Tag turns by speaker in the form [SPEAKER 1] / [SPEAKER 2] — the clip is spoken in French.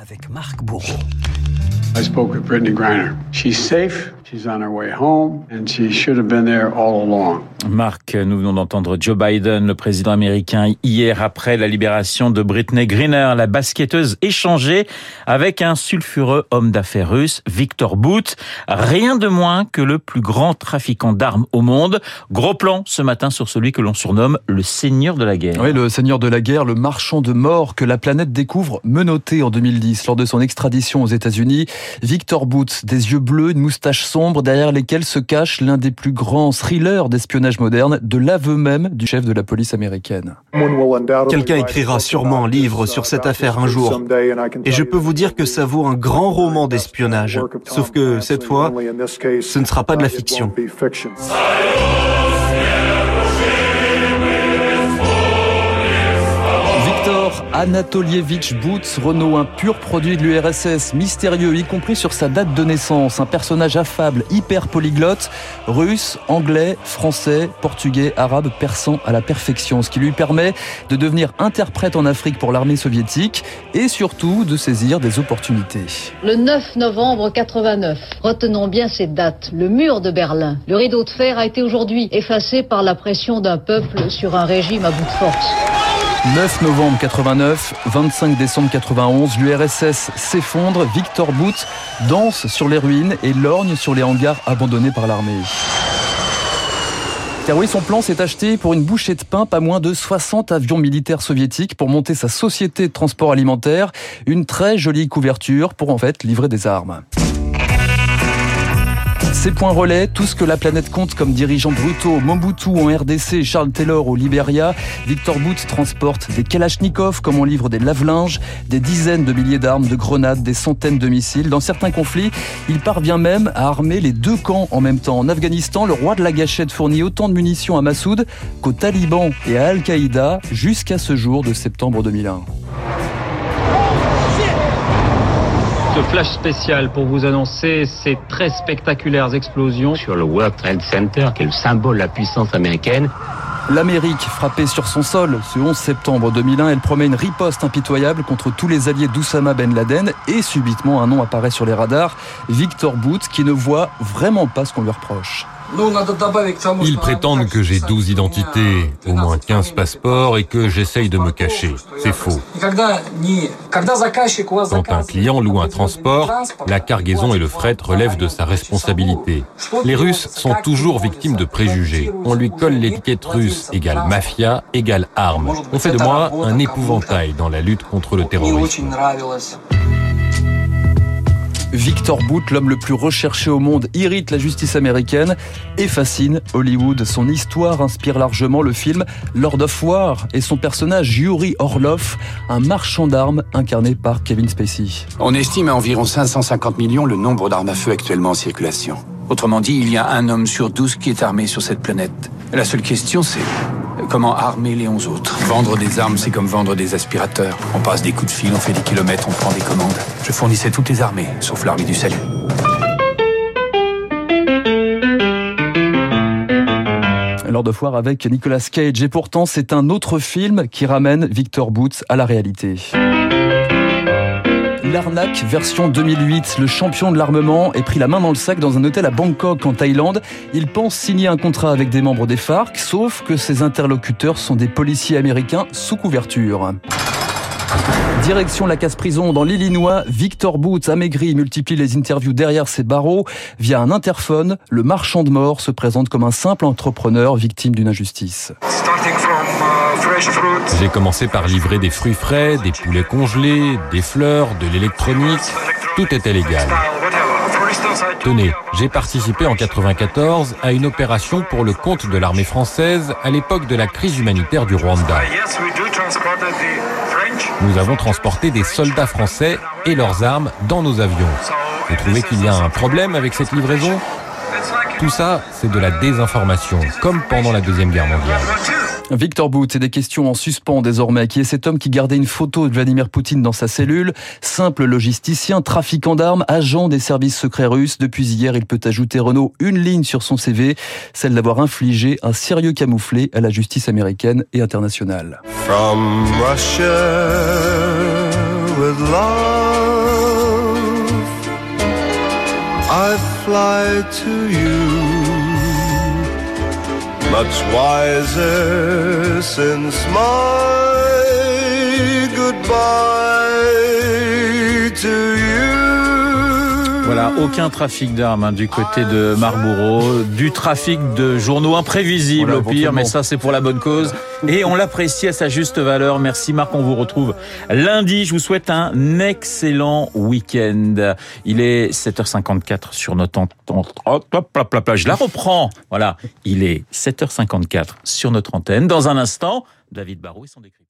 [SPEAKER 1] avec Marc Bourreau.
[SPEAKER 2] I spoke with Brittany Griner. She's safe. She's on her way home, and she should have been there all along.
[SPEAKER 3] Marc, nous venons d'entendre Joe Biden, le président américain, hier après la libération de Britney Griner, la basketteuse échangée avec un sulfureux homme d'affaires russe, Victor Bout. Rien de moins que le plus grand trafiquant d'armes au monde. Gros plan ce matin sur celui que l'on surnomme le seigneur de la guerre.
[SPEAKER 4] Oui, le seigneur de la guerre, le marchand de mort que la planète découvre menotté en 2010 lors de son extradition aux États-Unis. Victor Bout, des yeux bleus, une moustache sombre derrière lesquels se cache l'un des plus grands thrillers d'espionnage moderne, de l'aveu même du chef de la police américaine.
[SPEAKER 5] Quelqu'un écrira sûrement un livre sur cette affaire un jour. Et je peux vous dire que ça vaut un grand roman d'espionnage. Sauf que cette fois, ce ne sera pas de la fiction.
[SPEAKER 4] Anatolievich Boots, Renault, un pur produit de l'URSS, mystérieux, y compris sur sa date de naissance, un personnage affable, hyper polyglotte, russe, anglais, français, portugais, arabe, persan à la perfection, ce qui lui permet de devenir interprète en Afrique pour l'armée soviétique et surtout de saisir des opportunités.
[SPEAKER 6] Le 9 novembre 89, retenons bien cette date, le mur de Berlin, le rideau de fer a été aujourd'hui effacé par la pression d'un peuple sur un régime à bout de force.
[SPEAKER 4] 9 novembre 89, 25 décembre 91, l'URSS s'effondre, Victor Bout danse sur les ruines et lorgne sur les hangars abandonnés par l'armée. Car oui, son plan s'est acheté pour une bouchée de pain, pas moins de 60 avions militaires soviétiques pour monter sa société de transport alimentaire, une très jolie couverture pour en fait livrer des armes. Ces points relais, tout ce que la planète compte comme dirigeants brutaux, Mobutu en RDC, Charles Taylor au Liberia, Victor Bout transporte des Kalachnikov comme on livre des lave-linges, des dizaines de milliers d'armes, de grenades, des centaines de missiles. Dans certains conflits, il parvient même à armer les deux camps en même temps. En Afghanistan, le roi de la gâchette fournit autant de munitions à Massoud qu'aux talibans et à Al-Qaïda jusqu'à ce jour de septembre 2001.
[SPEAKER 7] Ce flash spécial pour vous annoncer ces très spectaculaires explosions
[SPEAKER 8] sur le World Trade Center, qui est le symbole de la puissance américaine.
[SPEAKER 4] L'Amérique, frappée sur son sol ce 11 septembre 2001, elle promet une riposte impitoyable contre tous les alliés d'Oussama Ben Laden et subitement un nom apparaît sur les radars, Victor Bout, qui ne voit vraiment pas ce qu'on lui reproche.
[SPEAKER 9] Ils prétendent que j'ai 12 identités, au moins 15 passeports et que j'essaye de me cacher. C'est faux. Quand un client loue un transport, la cargaison et le fret relèvent de sa responsabilité. Les Russes sont toujours victimes de préjugés. On lui colle l'étiquette russe égale mafia égale arme. On fait de moi un épouvantail dans la lutte contre le terrorisme.
[SPEAKER 4] Victor Boot, l'homme le plus recherché au monde, irrite la justice américaine et fascine Hollywood. Son histoire inspire largement le film Lord of War et son personnage Yuri Orlov, un marchand d'armes incarné par Kevin Spacey.
[SPEAKER 10] On estime à environ 550 millions le nombre d'armes à feu actuellement en circulation. Autrement dit, il y a un homme sur douze qui est armé sur cette planète. La seule question, c'est comment armer les onze autres? Vendre des armes, c'est comme vendre des aspirateurs. On passe des coups de fil, on fait des kilomètres, on prend des commandes. Je fournissais toutes les armées, sauf l'armée du salut.
[SPEAKER 4] Lors de foire avec Nicolas Cage. Et pourtant, c'est un autre film qui ramène Victor Boots à la réalité. L'arnaque version 2008. Le champion de l'armement est pris la main dans le sac dans un hôtel à Bangkok en Thaïlande. Il pense signer un contrat avec des membres des FARC, sauf que ses interlocuteurs sont des policiers américains sous couverture. Direction la casse-prison dans l'Illinois, Victor Boots, amaigri, multiplie les interviews derrière ses barreaux. Via un interphone, le marchand de mort se présente comme un simple entrepreneur victime d'une injustice.
[SPEAKER 9] J'ai commencé par livrer des fruits frais, des poulets congelés, des fleurs, de l'électronique. Tout était légal. Tenez, j'ai participé en 94 à une opération pour le compte de l'armée française à l'époque de la crise humanitaire du Rwanda. Nous avons transporté des soldats français et leurs armes dans nos avions. Vous trouvez qu'il y a un problème avec cette livraison? Tout ça, c'est de la désinformation, comme pendant la Deuxième Guerre mondiale.
[SPEAKER 4] Victor Bout, c'est des questions en suspens désormais. Qui est cet homme qui gardait une photo de Vladimir Poutine dans sa cellule? Simple logisticien, trafiquant d'armes, agent des services secrets russes. Depuis hier, il peut ajouter Renault une ligne sur son CV, celle d'avoir infligé un sérieux camouflet à la justice américaine et internationale.
[SPEAKER 1] Much wiser since my goodbye to you.
[SPEAKER 3] Aucun trafic d'armes hein, du côté de Marlborough, du trafic de journaux imprévisibles au pire, mais ça c'est pour la bonne cause et on l'apprécie à sa juste valeur. Merci Marc, on vous retrouve lundi. Je vous souhaite un excellent week-end. Il est 7h54 sur notre antenne. Hop, hop, hop, hop, je la reprends. Voilà, il est 7h54 sur notre antenne. Dans un instant, David Barou et son décryptage.